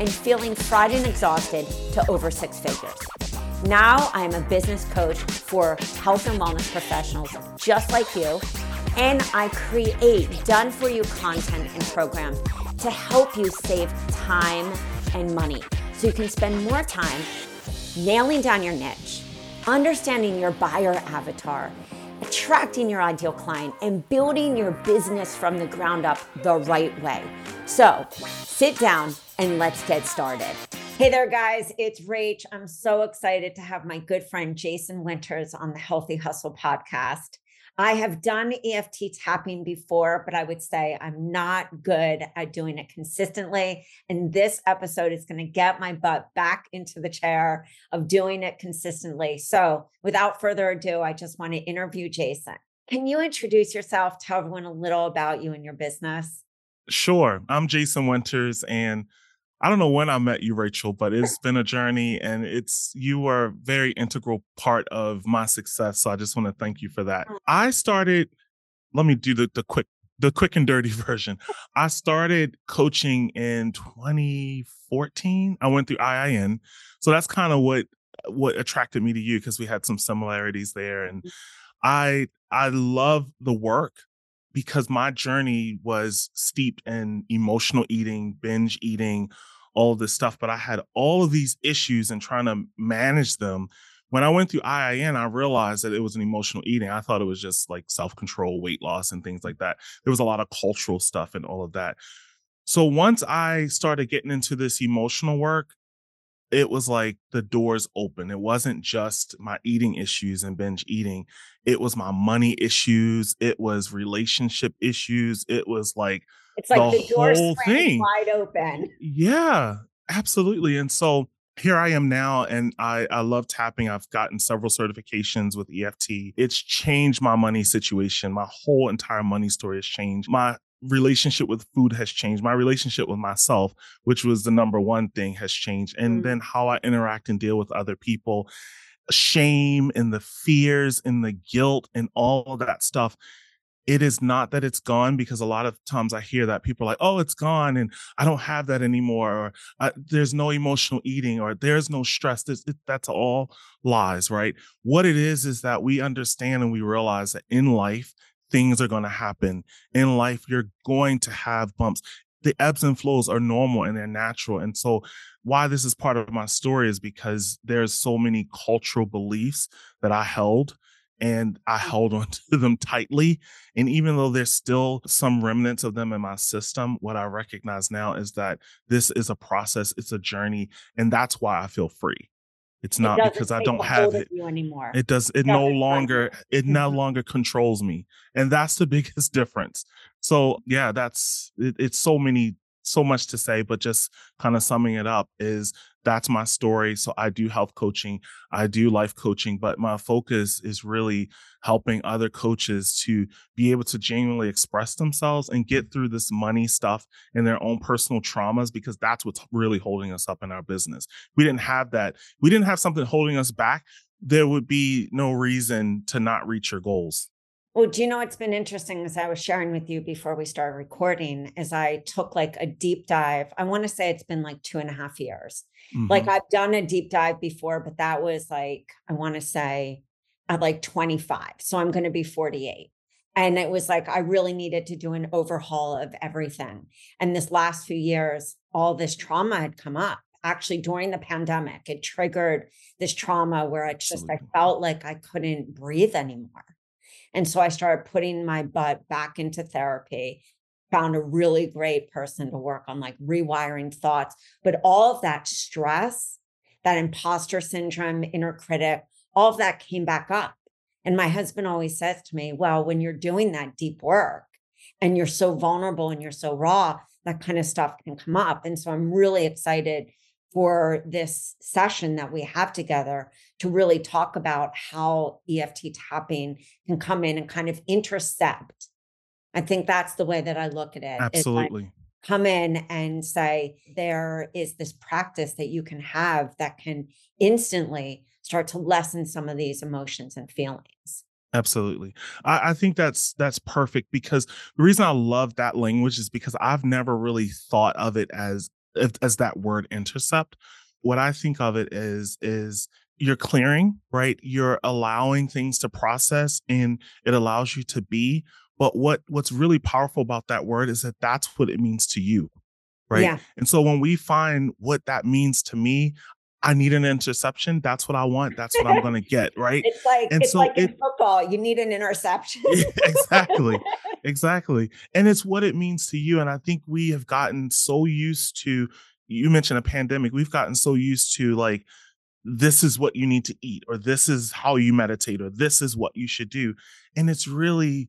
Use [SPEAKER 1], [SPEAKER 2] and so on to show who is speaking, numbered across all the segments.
[SPEAKER 1] and feeling fried and exhausted to over six figures. Now I am a business coach for health and wellness professionals just like you, and I create done for you content and programs to help you save time and money so you can spend more time nailing down your niche, understanding your buyer avatar attracting your ideal client and building your business from the ground up the right way. So sit down and let's get started. Hey there, guys. It's Rach. I'm so excited to have my good friend Jason Winters on the Healthy Hustle podcast. I have done EFT tapping before, but I would say I'm not good at doing it consistently. And this episode is going to get my butt back into the chair of doing it consistently. So, without further ado, I just want to interview Jason. Can you introduce yourself, tell everyone a little about you and your business?
[SPEAKER 2] Sure. I'm Jason Winters, and I don't know when I met you, Rachel, but it's been a journey and it's you are a very integral part of my success. So I just want to thank you for that. Mm. I started, let me do the, the quick the quick and dirty version. I started coaching in 2014. I went through IIN. So that's kind of what what attracted me to you because we had some similarities there and mm. I I love the work because my journey was steeped in emotional eating, binge eating, all this stuff. But I had all of these issues and trying to manage them. When I went through IIN, I realized that it was an emotional eating. I thought it was just like self control, weight loss, and things like that. There was a lot of cultural stuff and all of that. So once I started getting into this emotional work, it was like the doors open. It wasn't just my eating issues and binge eating. It was my money issues. It was relationship issues. It was like
[SPEAKER 1] it's like the, the whole thing wide open.
[SPEAKER 2] Yeah, absolutely. And so here I am now, and I, I love tapping. I've gotten several certifications with EFT. It's changed my money situation. My whole entire money story has changed. My relationship with food has changed. My relationship with myself, which was the number one thing, has changed. And mm. then how I interact and deal with other people, shame and the fears and the guilt and all of that stuff. It is not that it's gone because a lot of times I hear that people are like, oh, it's gone and I don't have that anymore, or uh, there's no emotional eating, or there's no stress. It, that's all lies, right? What it is is that we understand and we realize that in life, things are going to happen in life. You're going to have bumps. The ebbs and flows are normal and they're natural. And so, why this is part of my story is because there's so many cultural beliefs that I held and I mm. held on to them tightly. And even though there's still some remnants of them in my system, what I recognize now is that this is a process, it's a journey, and that's why I feel free. It's not it because I don't have it
[SPEAKER 1] anymore.
[SPEAKER 2] It does. It, it no longer. It no mm-hmm. longer controls me, and that's the biggest difference. So yeah, that's it, it's so many so much to say, but just kind of summing it up is that's my story. So I do health coaching, I do life coaching, but my focus is really helping other coaches to be able to genuinely express themselves and get through this money stuff and their own personal traumas because that's what's really holding us up in our business. We didn't have that. We didn't have something holding us back. There would be no reason to not reach your goals.
[SPEAKER 1] Well, do you know what's been interesting as I was sharing with you before we started recording is I took like a deep dive. I want to say it's been like two and a half years. Mm-hmm. Like I've done a deep dive before, but that was like, I want to say at like 25. So I'm going to be 48. And it was like, I really needed to do an overhaul of everything. And this last few years, all this trauma had come up. Actually, during the pandemic, it triggered this trauma where I just. I felt like I couldn't breathe anymore and so I started putting my butt back into therapy, found a really great person to work on like rewiring thoughts. But all of that stress, that imposter syndrome, inner critic, all of that came back up. And my husband always says to me, well, when you're doing that deep work and you're so vulnerable and you're so raw, that kind of stuff can come up. And so I'm really excited for this session that we have together to really talk about how EFT tapping can come in and kind of intercept. I think that's the way that I look at it.
[SPEAKER 2] Absolutely.
[SPEAKER 1] come in and say, there is this practice that you can have that can instantly start to lessen some of these emotions and feelings.
[SPEAKER 2] Absolutely. I, I, think that's that's perfect because the reason I love that language is because I've never really thought of it as as that word intercept. What I think of it is is you're clearing, right? You're allowing things to process and it allows you to be. But what what's really powerful about that word is that that's what it means to you. Right. Yeah. And so when we find what that means to me, I need an interception. That's what I want. That's what I'm going to get. Right.
[SPEAKER 1] It's like, and it's so like it, in football, you need an interception.
[SPEAKER 2] exactly. Exactly. And it's what it means to you. And I think we have gotten so used to, you mentioned a pandemic, we've gotten so used to like, this is what you need to eat, or this is how you meditate, or this is what you should do. And it's really,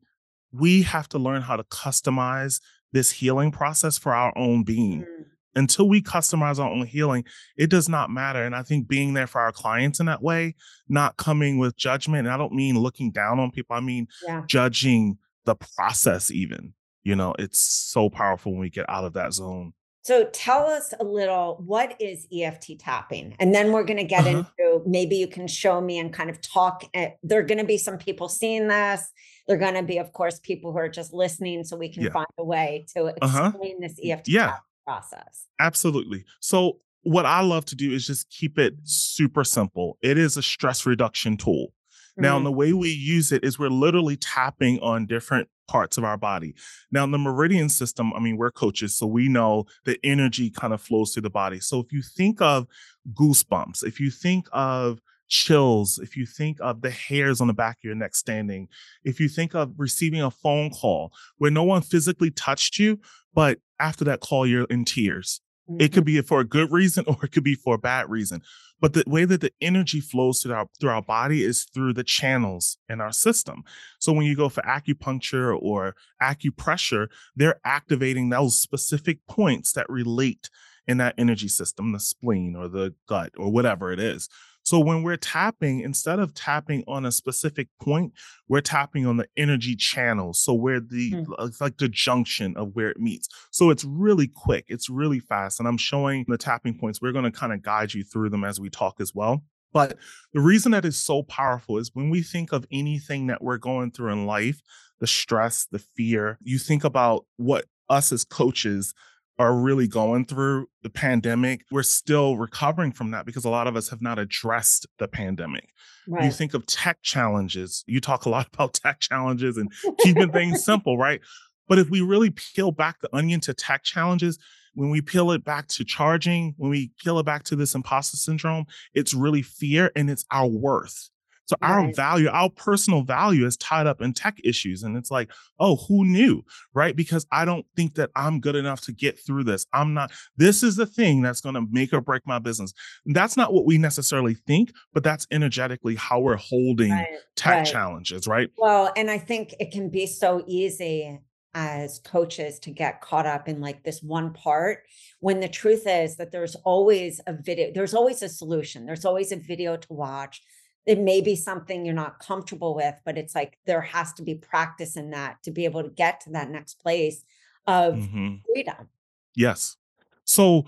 [SPEAKER 2] we have to learn how to customize this healing process for our own being. Mm until we customize our own healing, it does not matter. And I think being there for our clients in that way, not coming with judgment, and I don't mean looking down on people, I mean yeah. judging the process, even. You know, it's so powerful when we get out of that zone.
[SPEAKER 1] So tell us a little what is EFT tapping? And then we're going to get uh-huh. into maybe you can show me and kind of talk. Eh, there are going to be some people seeing this. There are going to be, of course, people who are just listening so we can yeah. find a way to uh-huh. explain uh-huh. this EFT yeah process.
[SPEAKER 2] Absolutely. So, what I love to do is just keep it super simple. It is a stress reduction tool. Mm-hmm. Now, the way we use it is we're literally tapping on different parts of our body. Now, in the meridian system, I mean, we're coaches, so we know the energy kind of flows through the body. So, if you think of goosebumps, if you think of chills, if you think of the hairs on the back of your neck standing, if you think of receiving a phone call where no one physically touched you, but after that call, you're in tears. Mm-hmm. It could mm-hmm. be for a good reason or it could be for a bad reason. But the way that the energy flows through our through our body is through the channels in our system. So when you go for acupuncture or acupressure, they're activating those specific points that relate in that energy system, the spleen or the gut or whatever it is. So when we're tapping, instead of tapping on a specific point, we're tapping on the energy channels. So where the mm. like the junction of where it meets. So it's really quick, it's really fast. And I'm showing the tapping points. We're going to kind of guide you through them as we talk as well. But the reason that is so powerful is when we think of anything that we're going through in life, the stress, the fear, you think about what us as coaches are really going through the pandemic, we're still recovering from that because a lot of us have not addressed the pandemic. Right. You think of tech challenges, you talk a lot about tech challenges and keeping things simple, right? But if we really peel back the onion to tech challenges, when we peel it back to charging, when we peel it back to this imposter syndrome, it's really fear and it's our worth. So right. our value, our personal value is tied up in tech issues. And it's like, oh, who knew? Right. Because I don't think that I'm good enough to get through this. I'm not, this is the thing that's going to make or break my business. And that's not what we necessarily think, but that's energetically how we're holding right. tech right. challenges. Right.
[SPEAKER 1] Well, and I think it can be so easy as coaches to get caught up in like this one part when the truth is that there's always a video there's always a solution there's always a video to watch it may be something you're not comfortable with, but it's like there has to be practice in that to be able to get to that next place of mm-hmm. freedom.
[SPEAKER 2] Yes. So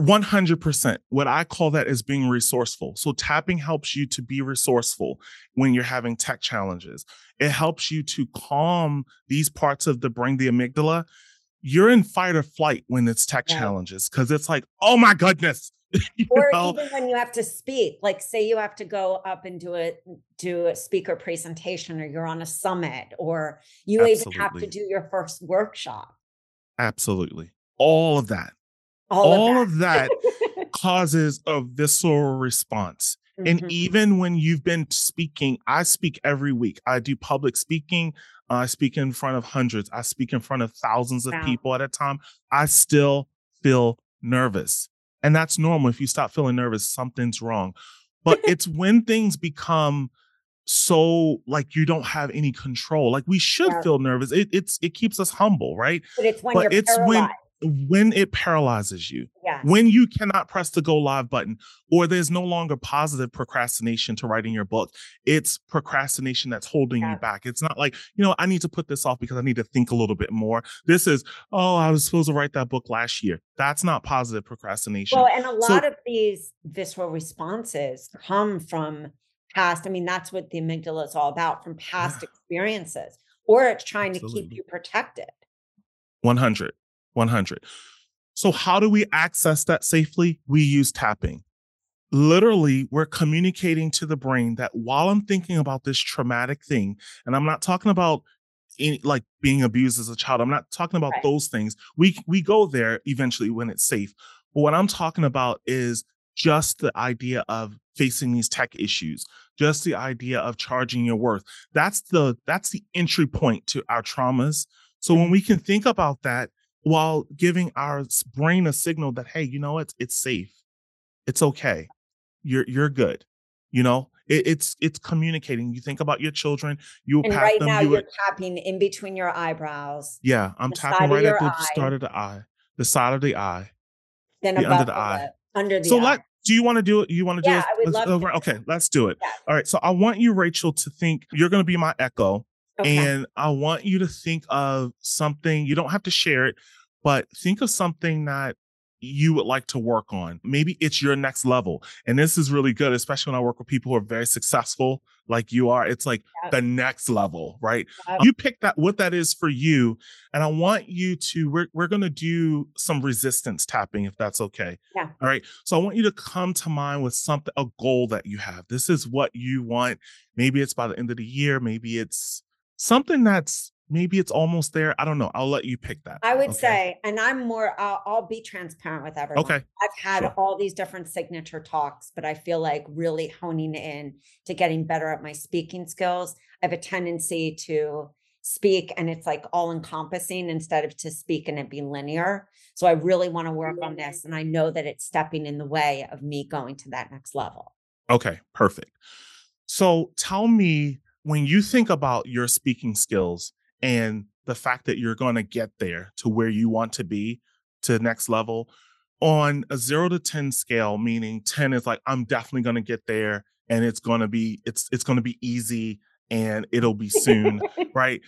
[SPEAKER 2] 100%. What I call that is being resourceful. So tapping helps you to be resourceful when you're having tech challenges. It helps you to calm these parts of the brain, the amygdala. You're in fight or flight when it's tech yeah. challenges because it's like, oh my goodness,
[SPEAKER 1] or know? even when you have to speak like say you have to go up and do a do a speaker presentation or you're on a summit or you Absolutely. even have to do your first workshop
[SPEAKER 2] Absolutely. All of that. All, All of that, of that causes a visceral response. Mm-hmm. And even when you've been speaking, I speak every week. I do public speaking. I speak in front of hundreds. I speak in front of thousands of wow. people at a time. I still feel nervous. And that's normal. If you stop feeling nervous, something's wrong. But it's when things become so like you don't have any control. Like we should yeah. feel nervous. It, it's it keeps us humble, right?
[SPEAKER 1] But it's when but you're it's paralyzed. when
[SPEAKER 2] when it paralyzes you,
[SPEAKER 1] Yes.
[SPEAKER 2] when you cannot press the go live button, or there's no longer positive procrastination to writing your book, it's procrastination that's holding you back. It's not like, you know, I need to put this off because I need to think a little bit more. This is, oh, I was supposed to write that book last year. That's not positive procrastination.
[SPEAKER 1] Well, and a
[SPEAKER 2] So-
[SPEAKER 1] lot of these visceral responses come from past. I mean, that's what the amygdala is all about from past
[SPEAKER 2] Yeah.
[SPEAKER 1] experiences, or it's trying to keep you protected.
[SPEAKER 2] 100 100 so how do we access that safely? We use tapping. Literally we're communicating to the brain that while i'm thinking about this traumatic thing and i'm not talking about any, like being abused as a child i'm not talking about
[SPEAKER 1] Right.
[SPEAKER 2] those things we we go there eventually when it's safe. But what i'm talking about is just the idea of facing these tech issues just the idea of charging your worth. That's the that's the entry point to our traumas. So when mm-hmm. we can think about that while giving our brain a signal that hey, you know what, it's safe, it's okay, you're you're good, you know, it, it's it's communicating. You think about your children, you
[SPEAKER 1] And
[SPEAKER 2] pat
[SPEAKER 1] right
[SPEAKER 2] them,
[SPEAKER 1] now,
[SPEAKER 2] you
[SPEAKER 1] you're
[SPEAKER 2] would,
[SPEAKER 1] tapping in between your eyebrows,
[SPEAKER 2] yeah, I'm tapping right at the
[SPEAKER 1] eye.
[SPEAKER 2] start of the eye, the side of the eye,
[SPEAKER 1] then
[SPEAKER 2] the under
[SPEAKER 1] the,
[SPEAKER 2] the eye.
[SPEAKER 1] under the
[SPEAKER 2] so
[SPEAKER 1] eye.
[SPEAKER 2] let do you want to do it? You want to do
[SPEAKER 1] Yeah,
[SPEAKER 2] it?
[SPEAKER 1] I would love to.
[SPEAKER 2] Okay, let's do it.
[SPEAKER 1] Yes.
[SPEAKER 2] All right. So I want you, Rachel, to think you're going to be my echo.
[SPEAKER 1] Okay.
[SPEAKER 2] And I want you to think of something, you don't have to share it, but think of something that you would like to work on. Maybe it's your next level. And this is really good, especially when I work with people who are very successful like you are. It's like
[SPEAKER 1] Yep.
[SPEAKER 2] the next level, right?
[SPEAKER 1] Yep.
[SPEAKER 2] You pick that what that is for you. And I want you to, we're, we're going to do some resistance tapping if that's okay.
[SPEAKER 1] Yeah.
[SPEAKER 2] All right. So I want you to come to mind with something, a goal that you have. This is what you want. Maybe it's by the end of the year. Maybe it's something that's maybe it's almost there. I don't know. I'll let you pick that.
[SPEAKER 1] I would
[SPEAKER 2] okay?
[SPEAKER 1] say, and I'm more, I'll, I'll be transparent with everyone.
[SPEAKER 2] Okay.
[SPEAKER 1] I've had
[SPEAKER 2] Sure.
[SPEAKER 1] all these different signature talks, but I feel like really honing in to getting better at my speaking skills. I have a tendency to speak and it's like all encompassing instead of to speak and it be linear. So I really want to work on this. And I know that it's stepping in the way of me going to that next level.
[SPEAKER 2] Okay, perfect. So tell me when you think about your speaking skills and the fact that you're going to get there to where you want to be to next level on a 0 to 10 scale meaning 10 is like I'm definitely going to get there and it's going to be it's it's going to be easy and it'll be soon, right?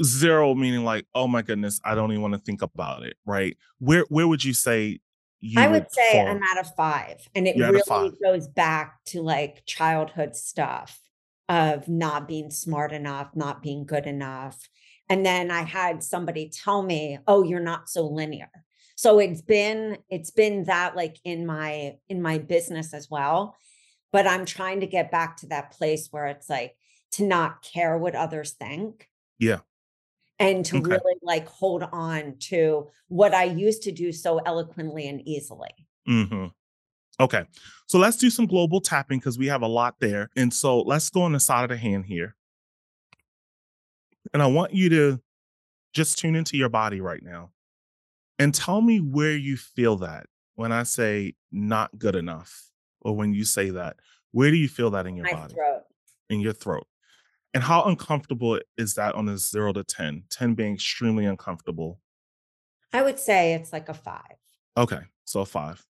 [SPEAKER 2] 0 meaning like oh my goodness, I don't even want to think about it, right? Where where would you say you
[SPEAKER 1] I would say
[SPEAKER 2] fall?
[SPEAKER 1] I'm at a five. And it
[SPEAKER 2] You're
[SPEAKER 1] really goes back to like childhood stuff of not being smart enough, not being good enough. And then I had somebody tell me, "Oh, you're not so linear." So it's been it's been that like in my in my business as well. But I'm trying to get back to that place where it's like to not care what others think
[SPEAKER 2] Yeah.
[SPEAKER 1] and to
[SPEAKER 2] Okay.
[SPEAKER 1] really like hold on to what I used to do so eloquently and easily.
[SPEAKER 2] hmm Okay. So let's do some global tapping because we have a lot there. And so let's go on the side of the hand here. And I want you to just tune into your body right now and tell me where you feel that when I say not good enough or when you say that. Where do you feel that in your
[SPEAKER 1] my
[SPEAKER 2] body?
[SPEAKER 1] throat.
[SPEAKER 2] In your throat. And how uncomfortable is that on a zero to 10? 10 being extremely uncomfortable.
[SPEAKER 1] I would say it's like a five.
[SPEAKER 2] Okay, so a five.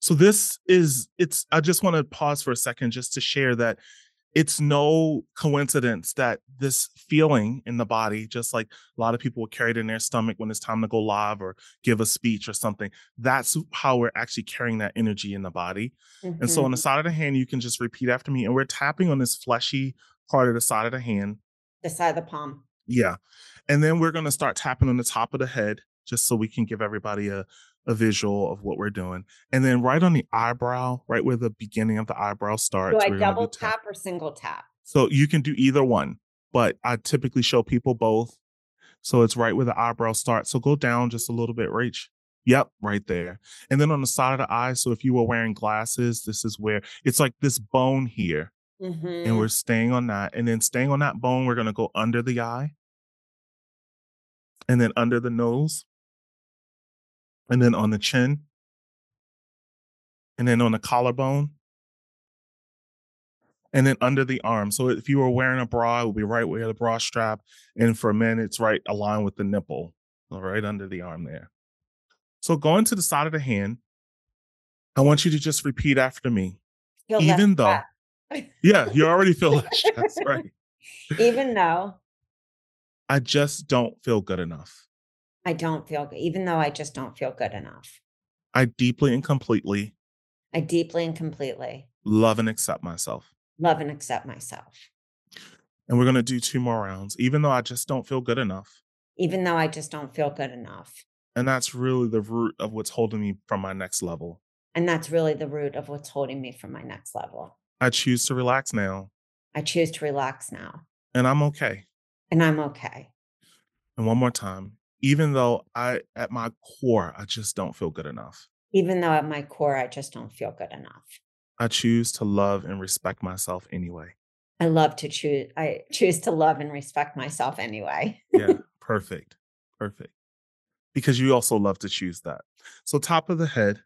[SPEAKER 2] So this is it's I just want to pause for a second just to share that it's no coincidence that this feeling in the body, just like a lot of people will carry it in their stomach when it's time to go live or give a speech or something, that's how we're actually carrying that energy in the body. And so on the
[SPEAKER 1] Mhm.
[SPEAKER 2] side of the hand, you can just repeat after me. And we're tapping on this fleshy part of the side of the hand.
[SPEAKER 1] the side of the palm.
[SPEAKER 2] Yeah. And then we're going to start tapping on the top of the head just so we can give everybody a, a visual of what we're doing. And then right on the eyebrow, right where the beginning of the eyebrow starts.
[SPEAKER 1] Do I double
[SPEAKER 2] do tap.
[SPEAKER 1] tap or single tap?
[SPEAKER 2] So you can do either one, but I typically show people both. So it's right where the eyebrow starts. So go down just a little bit, Rach. Yep, right there. And then on the side of the eye. So if you were wearing glasses, this is where it's like this bone here and
[SPEAKER 1] Mhm.
[SPEAKER 2] we're staying on that. And then staying on that bone, we're going to go under the eye and then under the nose and then on the chin and then on the collarbone and then under the arm. So if you were wearing a bra, it would be right where the bra strap. And for men, it's right aligned with the nipple, right under the arm there. So going to the side of the hand, I want you to just repeat after me.
[SPEAKER 1] Feel
[SPEAKER 2] Even though, yeah, you already feel less stress, right?
[SPEAKER 1] Even though
[SPEAKER 2] I just don't feel good enough.
[SPEAKER 1] I don't feel good, even though I just don't feel good enough.
[SPEAKER 2] I deeply and completely
[SPEAKER 1] I deeply and completely
[SPEAKER 2] love and accept myself.
[SPEAKER 1] love and accept myself,
[SPEAKER 2] And we're going to do two more rounds, even though I just don't feel good enough.
[SPEAKER 1] even though I just don't feel good enough.
[SPEAKER 2] And that's really the root of what's holding me from my next level.
[SPEAKER 1] And that's really the root of what's holding me from my next level.
[SPEAKER 2] I choose to relax now,
[SPEAKER 1] I choose to relax now,
[SPEAKER 2] and I'm okay.
[SPEAKER 1] and I'm okay.
[SPEAKER 2] And one more time, even though I, at my core, I just don't feel good enough.
[SPEAKER 1] Even though at my core, I just don't feel good enough.
[SPEAKER 2] I choose to love and respect myself anyway.
[SPEAKER 1] I love to choose, I choose to love and respect myself anyway.
[SPEAKER 2] Yeah, perfect. Perfect. Because you also love to choose that. So, top of the head,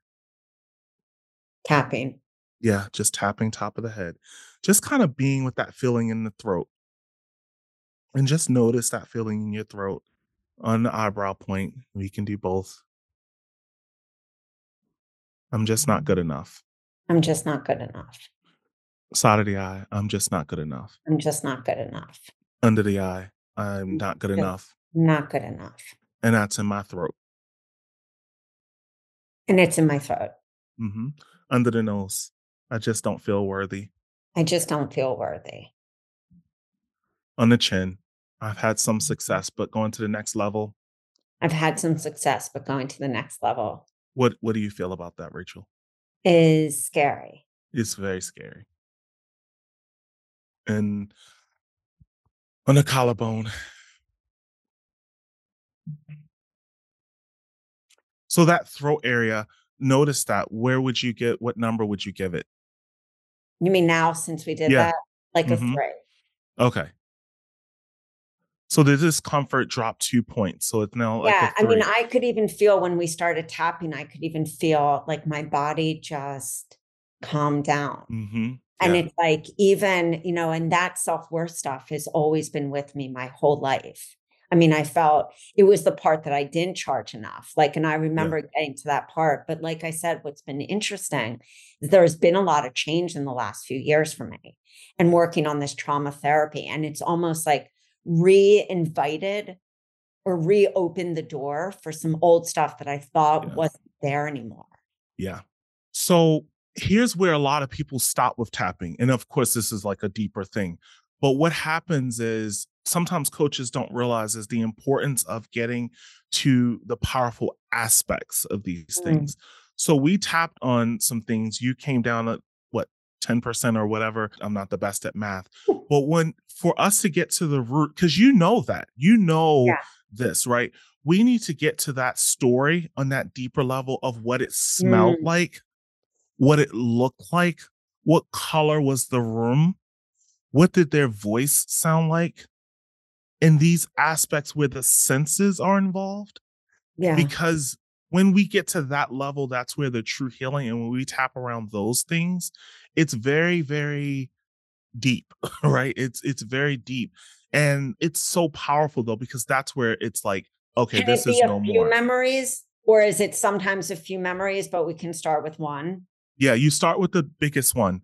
[SPEAKER 1] Tapping.
[SPEAKER 2] yeah, just tapping top of the head, just kind of being with that feeling in the throat. And just notice that feeling in your throat on the eyebrow point. We can do both. I'm just not good enough.
[SPEAKER 1] I'm just not good enough.
[SPEAKER 2] Side of the eye, I'm just not good enough.
[SPEAKER 1] I'm just not good enough.
[SPEAKER 2] Under the eye, I'm not good enough.
[SPEAKER 1] Not good enough.
[SPEAKER 2] And that's in my throat.
[SPEAKER 1] And it's in my throat.
[SPEAKER 2] Mm-hmm. Under the nose, I just don't feel worthy.
[SPEAKER 1] I just don't feel worthy.
[SPEAKER 2] On the chin, I've had some success, but going to the next level,
[SPEAKER 1] I've had some success, but going to the next level
[SPEAKER 2] what what do you feel about that, Rachel?
[SPEAKER 1] is scary.
[SPEAKER 2] It's very scary. And on the collarbone. So that throat area, notice that. Where would you get what number would you give it?
[SPEAKER 1] You mean now since we did
[SPEAKER 2] Yeah.
[SPEAKER 1] that? Like a
[SPEAKER 2] Mhm.
[SPEAKER 1] three.
[SPEAKER 2] Okay. So the discomfort dropped two points. So it's now like
[SPEAKER 1] yeah.
[SPEAKER 2] a
[SPEAKER 1] I mean. I could even feel when we started tapping, I could even feel like my body just calmed down.
[SPEAKER 2] hmm
[SPEAKER 1] And it's like, even, you know, and that self worth stuff has always been with me my whole life. I mean, I felt it was the part that I didn't charge enough. Like, and I remember getting to that part. But like I said, what's been interesting is there's been a lot of change in the last few years for me and working on this trauma therapy. And it's almost like re invited or reopened the door for some old stuff that I thought
[SPEAKER 2] Yes.
[SPEAKER 1] wasn't there anymore.
[SPEAKER 2] Yeah. So here's where a lot of people stop with tapping. And of course, this is like a deeper thing. But what happens is sometimes coaches don't realize is the importance of getting to the powerful aspects of these
[SPEAKER 1] Mm.
[SPEAKER 2] things. So we tapped on some things. You came down what 10% or whatever. I'm not the best at math. But when for us to get to the root, because you know that, you know
[SPEAKER 1] Yeah.
[SPEAKER 2] this, right? We need to get to that story on that deeper level of what it smelled
[SPEAKER 1] Mm.
[SPEAKER 2] like, what it looked like, what color was the room, what did their voice sound like, in these aspects where the senses are involved.
[SPEAKER 1] Yeah.
[SPEAKER 2] Because when we get to that level, that's where the true healing, and when we tap around those things, it's very, very deep, right? It's it's very deep. And it's so powerful though, because that's where it's like, okay,
[SPEAKER 1] Can
[SPEAKER 2] this is
[SPEAKER 1] a
[SPEAKER 2] no
[SPEAKER 1] few
[SPEAKER 2] more.
[SPEAKER 1] memories, or is it sometimes a few memories, but we can start with one?
[SPEAKER 2] Yeah, you start with the biggest one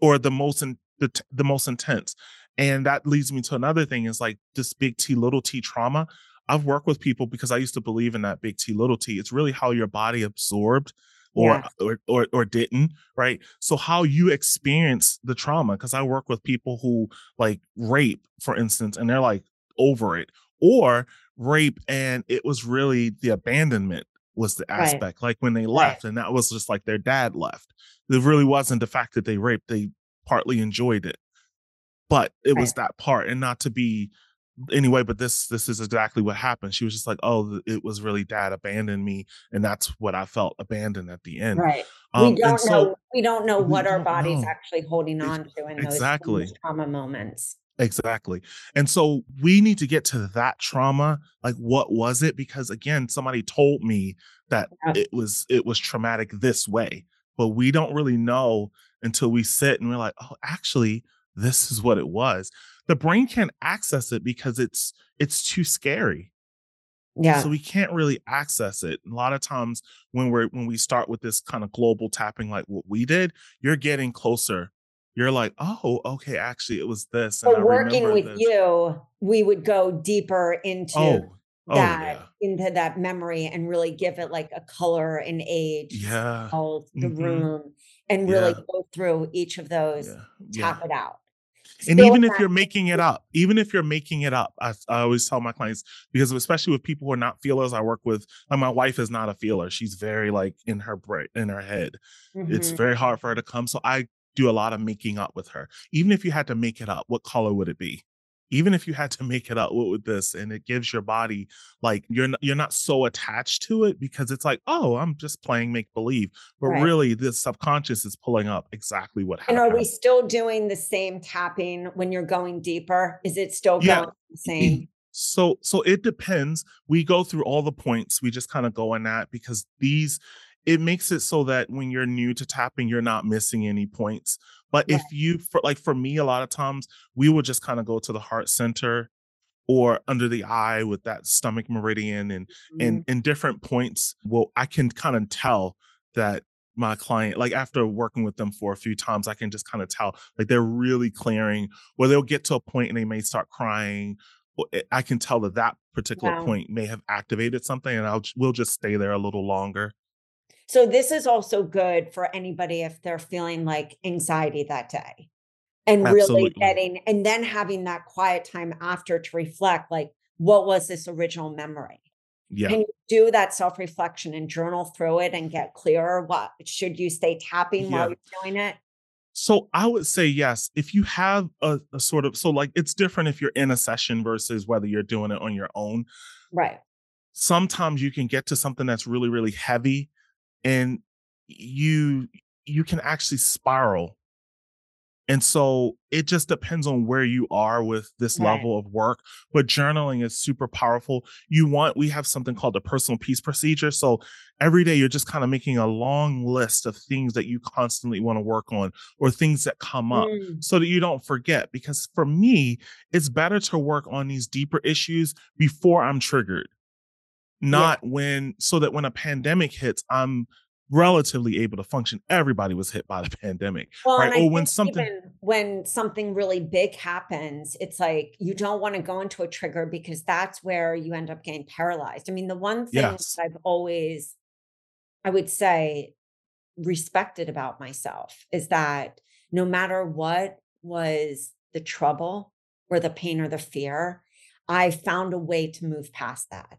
[SPEAKER 2] or the most in, the, the most intense. And that leads me to another thing is like this big T little T trauma. I've worked with people because I used to believe in that big T little T. It's really how your body absorbed or
[SPEAKER 1] Yeah.
[SPEAKER 2] or, or or didn't, right? So how you experience the trauma because I work with people who like rape for instance and they're like over it or rape and it was really the abandonment was the
[SPEAKER 1] Right.
[SPEAKER 2] aspect like when they left and that was just like their dad left it really wasn't the fact that they raped they partly enjoyed it but it was that part and not to be anyway but this this is exactly what happened she was just like oh it was really dad abandoned me and that's what i felt abandoned at the end
[SPEAKER 1] Right.
[SPEAKER 2] um
[SPEAKER 1] we don't
[SPEAKER 2] so
[SPEAKER 1] know. We don't know what our body's
[SPEAKER 2] know.
[SPEAKER 1] actually holding on to in those, in
[SPEAKER 2] exactly.
[SPEAKER 1] those trauma moments.
[SPEAKER 2] Exactly. And so we need to get to that trauma. Like what was it? Because again, somebody told me that
[SPEAKER 1] Yeah.
[SPEAKER 2] it was it was traumatic this way. But we don't really know until we sit and we're like, oh, actually, this is what it was. The brain can't access it because it's it's too scary.
[SPEAKER 1] Yeah.
[SPEAKER 2] So we can't really access it. A lot of times when we're when we start with this kind of global tapping like what we did, you're getting closer. You're like, oh, okay, actually it was this.
[SPEAKER 1] So working with this. you, we would go deeper into oh, oh, that yeah. into that memory and really give it like a color and age.
[SPEAKER 2] Yeah.
[SPEAKER 1] All the mm-hmm. room and really yeah. go through each of those, yeah. tap it out
[SPEAKER 2] and even if you're making it up, even if you're making it up, I, I, always tell my clients because especially with people who are not feelers, I work with. Like my wife is not a feeler; she's very like in her brain, in her head. Mm-hmm. It's very hard for her to come. So I do a lot of making up with her. Even if you had to make it up, what color would it be? Even if you had to make it up what would this and it gives your body like you're not, you're not so attached to it because it's like oh i'm just playing make believe but right. really the subconscious is pulling up exactly what happened
[SPEAKER 1] and are we still doing the same tapping when you're going deeper is it still yeah. going the same
[SPEAKER 2] so so it depends we go through all the points we just kind of go in that because these it makes it so that when you're new to tapping, you're not missing any points. But if you, for like for me, a lot of times we will just kind of go to the heart center or under the eye with that stomach meridian and mm-hmm. and in different points. Well, I can kind of tell that my client, like after working with them for a few times, I can just kind of tell like they're really clearing, or they'll get to a point and they may start crying. Eh, I can tell that that particular point may have activated something, and I'll we'll just stay there a little longer.
[SPEAKER 1] So this is also good for anybody if they're feeling like anxiety that day and Absolutely. really getting and then having that quiet time after to reflect like what was this original memory?
[SPEAKER 2] Yeah.
[SPEAKER 1] Can you do that self-reflection and journal through it and get clearer what should you stay tapping yeah. while you're doing it?
[SPEAKER 2] So i would say yes if you have a, a, sort of so like it's different if you're in a session versus whether you're doing it on your own.
[SPEAKER 1] Right.
[SPEAKER 2] Sometimes you can get to something that's really really heavy and you you can actually spiral and so it just depends on where you are with this right. level of work. But journaling is super powerful. You want, we have something called the personal peace procedure. So every day you're just kind of making a long list of things that you constantly want to work on or things that come up mm. so that you don't forget. Because for me, it's better to work on these deeper issues before I'm triggered not yeah. when so that when a pandemic hits i'm relatively able to function everybody was hit by the pandemic
[SPEAKER 1] well, right or when something when something really big happens it's like you don't want to go into a trigger because that's where you end up getting paralyzed i mean the one thing yes. i've always i would say respected about myself is that no matter what was the trouble or the pain or the fear i found a way to move past that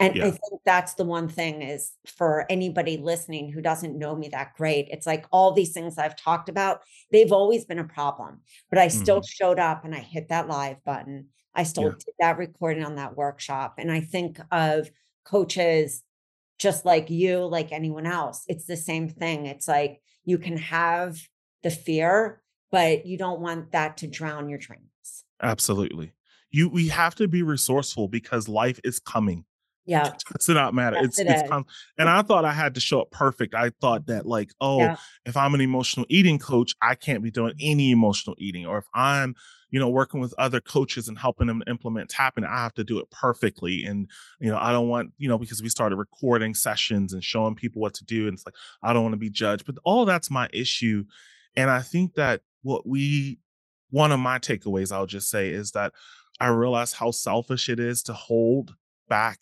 [SPEAKER 1] and yeah. I think that's the one thing is for anybody listening who doesn't know me that great, it's like all these things I've talked about, they've always been a problem, but I still mm-hmm. showed up and I hit that live button. I still yeah. did that recording on that workshop. And I think of coaches just like you, like anyone else. It's the same thing. It's like you can have the fear, but you don't want that to drown your dreams.
[SPEAKER 2] Absolutely. You we have to be resourceful because life is coming
[SPEAKER 1] yeah.
[SPEAKER 2] It's not matter. It's it it's com- and I thought I had to show up perfect. I thought that like, oh, yeah. if I'm an emotional eating coach, I can't be doing any emotional eating. Or if I'm, you know, working with other coaches and helping them implement tapping, I have to do it perfectly. And, you know, I don't want, you know, because we started recording sessions and showing people what to do. And it's like, I don't want to be judged. But all that's my issue. And I think that what we one of my takeaways, I'll just say, is that I realize how selfish it is to hold back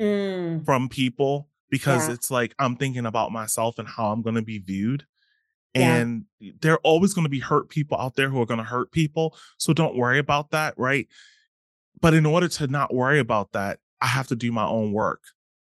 [SPEAKER 2] mm. from people because yeah. it's like I'm thinking about myself and how I'm going to be viewed. And yeah. there are always going to be hurt people out there who are going to hurt people. So don't worry about that. Right. But in order to not worry about that, I have to do my own work.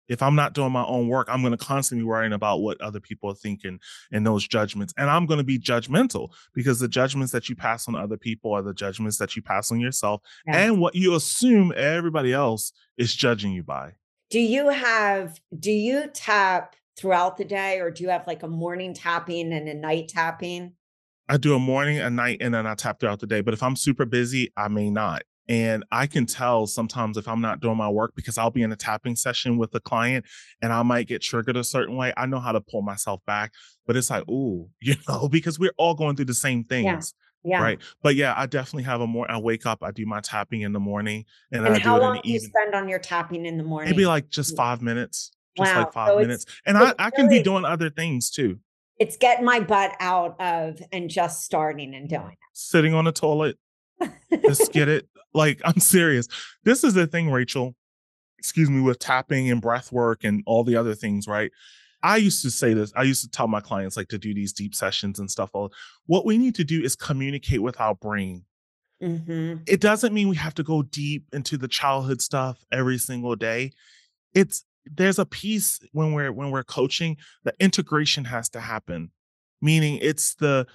[SPEAKER 2] If I'm not doing my own work, I'm going to constantly be worrying about what other people are thinking and those judgments. And I'm going to be judgmental because the judgments that you pass on other people are the judgments that you pass on yourself yeah. and what you assume everybody else is judging you by
[SPEAKER 1] do you have do you tap throughout the day or do you have like a morning tapping and a night tapping
[SPEAKER 2] i do a morning a night and then i tap throughout the day but if i'm super busy i may not and i can tell sometimes if i'm not doing my work because i'll be in a tapping session with a client and i might get triggered a certain way i know how to pull myself back but it's like ooh you know because we're all going through the same things yeah.
[SPEAKER 1] Yeah.
[SPEAKER 2] Right. But yeah, I definitely have a more I wake up, I do my tapping in the morning and,
[SPEAKER 1] And
[SPEAKER 2] I
[SPEAKER 1] how
[SPEAKER 2] do it in
[SPEAKER 1] long
[SPEAKER 2] the
[SPEAKER 1] do you
[SPEAKER 2] evening.
[SPEAKER 1] spend on your tapping in the morning?
[SPEAKER 2] Maybe like just five minutes. Just
[SPEAKER 1] Wow,
[SPEAKER 2] like five
[SPEAKER 1] so
[SPEAKER 2] minutes. And I, I can be doing other things too.
[SPEAKER 1] It's getting my butt out of and just starting and doing
[SPEAKER 2] Sitting on the toilet,
[SPEAKER 1] it.
[SPEAKER 2] just get it. Like I'm serious. This is the thing, Rachel. Excuse me, with tapping and breath work and all the other things, right? I used to say this. I used to tell my clients like to do these deep sessions and stuff. All what we need to do is communicate with our brain.
[SPEAKER 1] hmm
[SPEAKER 2] It doesn't mean we have to go deep into the childhood stuff every single day. It's there's a piece when we're when we're coaching, the integration has to happen. Meaning it's the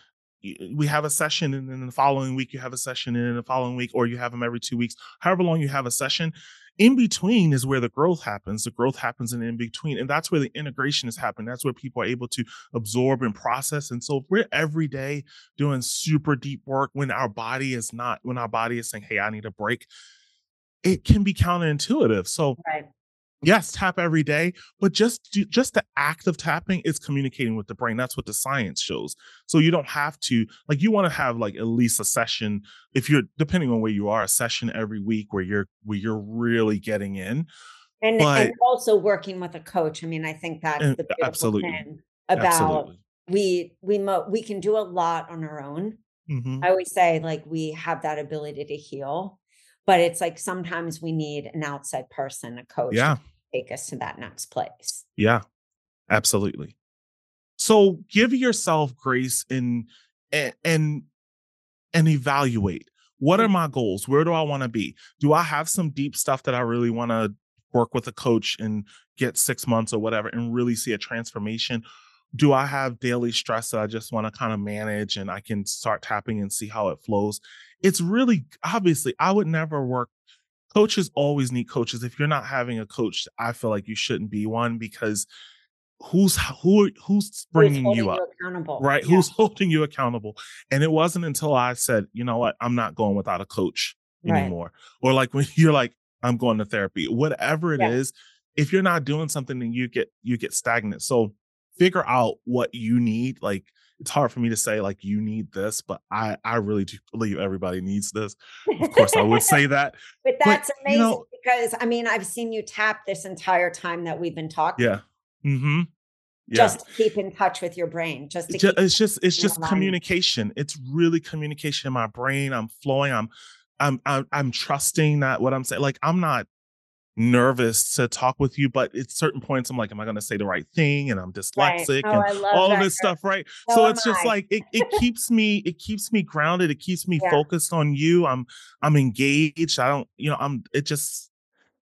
[SPEAKER 2] we have a session and then the following week you have a session and then the following week or you have them every two weeks however long you have a session in between is where the growth happens the growth happens in in between and that's where the integration is happening that's where people are able to absorb and process and so we're every day doing super deep work when our body is not when our body is saying hey i need a break it can be counterintuitive so
[SPEAKER 1] Right.
[SPEAKER 2] Yes tap every day but just do, just the act of tapping is communicating with the brain that's what the science shows so you don't have to like you want to have like at least a session if you're depending on where you are a session every week where you're where you're really getting in
[SPEAKER 1] And,
[SPEAKER 2] But-
[SPEAKER 1] and also working with a coach. I mean, I think that's the beautiful
[SPEAKER 2] absolutely.
[SPEAKER 1] thing about
[SPEAKER 2] absolutely
[SPEAKER 1] we we mo- we can do a lot on our own.
[SPEAKER 2] Mhm.
[SPEAKER 1] I always say like we have that ability to heal, but it's like sometimes we need an outside person, a coach,
[SPEAKER 2] yeah
[SPEAKER 1] to take us to that next place.
[SPEAKER 2] Yeah, absolutely. So give yourself grace and and and, and evaluate. What are mm-hmm. my goals? Where do I want to be? Do I have some deep stuff that I really want to work with a coach and get six months or whatever and really see a transformation? Do I have daily stress that I just want to kind of manage and I can start tapping and see how it flows? It's really obviously, I would never work coaches always need coaches. If you're not having a coach, I feel like you shouldn't be one because who's who who's
[SPEAKER 1] Who's
[SPEAKER 2] bringing
[SPEAKER 1] holding
[SPEAKER 2] you up,
[SPEAKER 1] accountable?
[SPEAKER 2] right?
[SPEAKER 1] Yeah,
[SPEAKER 2] Who's holding you accountable? And it wasn't until I said, you know what, I'm not going without a coach
[SPEAKER 1] Right.
[SPEAKER 2] anymore, or like when you're like, I'm going to therapy, whatever it is.
[SPEAKER 1] Yeah.
[SPEAKER 2] If you're not doing something, then you get you get stagnant. So figure out what you need. Like it's hard for me to say like you need this, but I I really do believe everybody needs this. Of course, I would say that.
[SPEAKER 1] But that's
[SPEAKER 2] you
[SPEAKER 1] amazing
[SPEAKER 2] know-
[SPEAKER 1] because I mean, I've seen you tap this entire time that we've been talking.
[SPEAKER 2] Yeah. Mm-hmm. Yeah.
[SPEAKER 1] Just to keep in touch with your brain. Just to
[SPEAKER 2] It's just it's just communication. It's really communication in my brain. I'm flowing. I'm I'm I'm, I'm trusting that what I'm saying. Like I'm not nervous to talk with you, but at certain points I'm like, am I going to say the right thing? And I'm
[SPEAKER 1] right.
[SPEAKER 2] dyslexic
[SPEAKER 1] Oh,
[SPEAKER 2] and all of this
[SPEAKER 1] girl.
[SPEAKER 2] stuff, right?
[SPEAKER 1] So
[SPEAKER 2] so it's just
[SPEAKER 1] I.
[SPEAKER 2] like it, it keeps me it keeps me grounded. It keeps me
[SPEAKER 1] Yeah.
[SPEAKER 2] focused on you. I'm I'm engaged. I don't you know I'm it just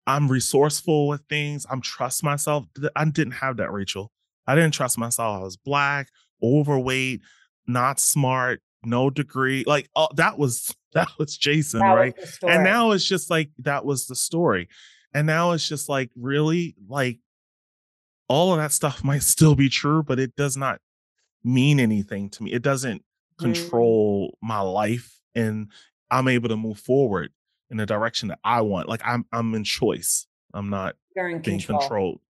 [SPEAKER 2] I'm resourceful with things. I'm trust myself. I didn't have that, Rachel. I didn't trust myself. I was black, overweight, not smart, no degree. Like oh, that was that was Jason,
[SPEAKER 1] That
[SPEAKER 2] right?
[SPEAKER 1] story.
[SPEAKER 2] And now it's just like that was the story. And now it's just like really like all of that stuff might still be true, but it does not mean anything to me. It doesn't
[SPEAKER 1] Mm.
[SPEAKER 2] control my life and I'm able to move forward in the direction that I want. Like I'm I'm in choice. I'm not being
[SPEAKER 1] control.
[SPEAKER 2] controlled.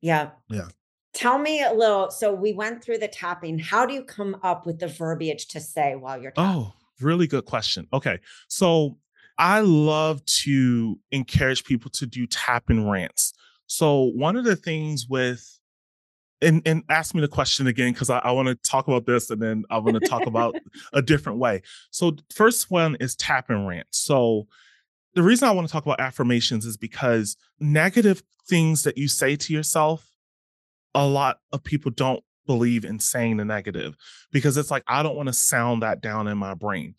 [SPEAKER 1] Yeah.
[SPEAKER 2] Yeah.
[SPEAKER 1] Tell me a little. So we went through the tapping. How do you come up with the verbiage to say while you're tapping?
[SPEAKER 2] Oh, really good question. Okay. So I love to encourage people to do tap and rants. So one of the things with and and ask me the question again because I, I want to talk about this and then I want to talk about a different way. So first one is tap and rant. So the reason I want to talk about affirmations is because negative things that you say to yourself, a lot of people don't believe in saying the negative because it's like I don't want to sound that down in my brain.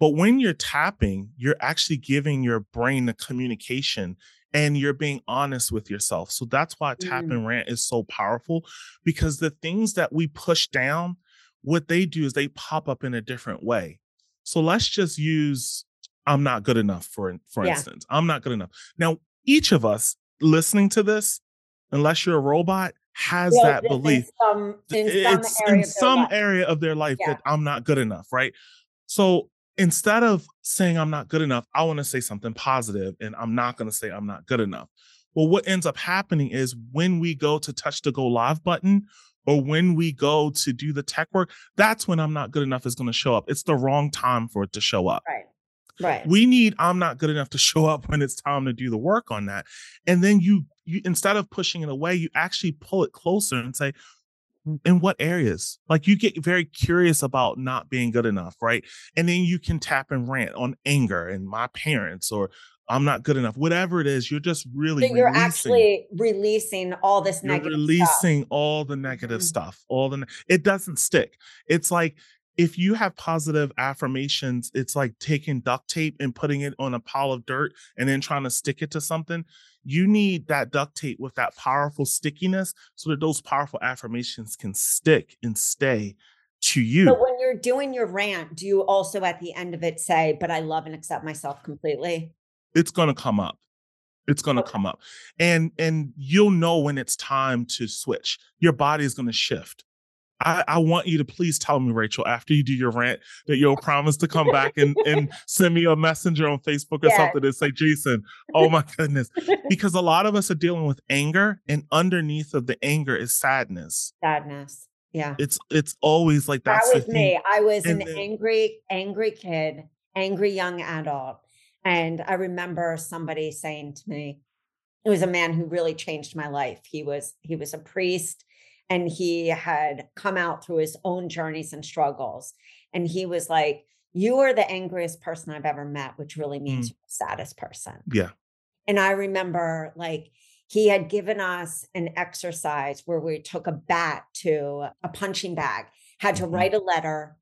[SPEAKER 2] But when you're tapping, you're actually giving your brain the communication and you're being honest with yourself. So that's why tap
[SPEAKER 1] Mm.
[SPEAKER 2] and rant is so powerful because the things that we push down, what they do is they pop up in a different way. So let's just use I'm not good enough for for
[SPEAKER 1] Yeah.
[SPEAKER 2] instance. I'm not good enough. Now, each of us listening to this, unless you're a robot, has
[SPEAKER 1] Well,
[SPEAKER 2] that belief
[SPEAKER 1] In some, in some
[SPEAKER 2] it's
[SPEAKER 1] area
[SPEAKER 2] in
[SPEAKER 1] of
[SPEAKER 2] some area of their life
[SPEAKER 1] Yeah.
[SPEAKER 2] that I'm not good enough, right? So instead of saying I'm not good enough, I want to say something positive and I'm not going to say I'm not good enough. Well, what ends up happening is when we go to touch the go live button, or when we go to do the tech work, that's when I'm not good enough is going to show up. It's the wrong time for it to show up.
[SPEAKER 1] Right. Right.
[SPEAKER 2] We need I'm not good enough to show up when it's time to do the work on that. And then you you instead of pushing it away, you actually pull it closer and say, in what areas? Like you get very curious about not being good enough, right? And then you can tap and rant on anger and my parents or I'm not good enough. Whatever it is, you're just really
[SPEAKER 1] so you're releasing, actually releasing all this
[SPEAKER 2] you're
[SPEAKER 1] negative
[SPEAKER 2] releasing
[SPEAKER 1] stuff.
[SPEAKER 2] all the negative
[SPEAKER 1] Mhm.
[SPEAKER 2] stuff. All the ne- it doesn't stick. It's like if you have positive affirmations, it's like taking duct tape and putting it on a pile of dirt and then trying to stick it to something. You need that duct tape with that powerful stickiness so that those powerful affirmations can stick and stay to you.
[SPEAKER 1] But when you're doing your rant, do you also at the end of it say, but I love and accept myself completely?
[SPEAKER 2] it's going to come up it's going to
[SPEAKER 1] Okay.
[SPEAKER 2] come up and and you'll know when it's time to switch your body is going to shift I, I want you to please tell me, Rachel, after you do your rant, that you'll promise to come back and, and send me a messenger on Facebook or
[SPEAKER 1] Yes.
[SPEAKER 2] something and say, Jason, oh my goodness. Because a lot of us are dealing with anger, and underneath of the anger is sadness.
[SPEAKER 1] Sadness. Yeah.
[SPEAKER 2] It's it's always like
[SPEAKER 1] that
[SPEAKER 2] that's
[SPEAKER 1] was me. I was
[SPEAKER 2] And
[SPEAKER 1] an
[SPEAKER 2] then-
[SPEAKER 1] angry, angry kid, angry young adult. And I remember somebody saying to me, it was a man who really changed my life. He was he was a priest and he had come out through his own journeys and struggles. And he was like, You are the angriest person I've ever met, which really means
[SPEAKER 2] Mm.
[SPEAKER 1] you're the saddest person.
[SPEAKER 2] Yeah.
[SPEAKER 1] And I remember like he had given us an exercise where we took a bat to a punching bag, had to
[SPEAKER 2] Mhm.
[SPEAKER 1] write a letter,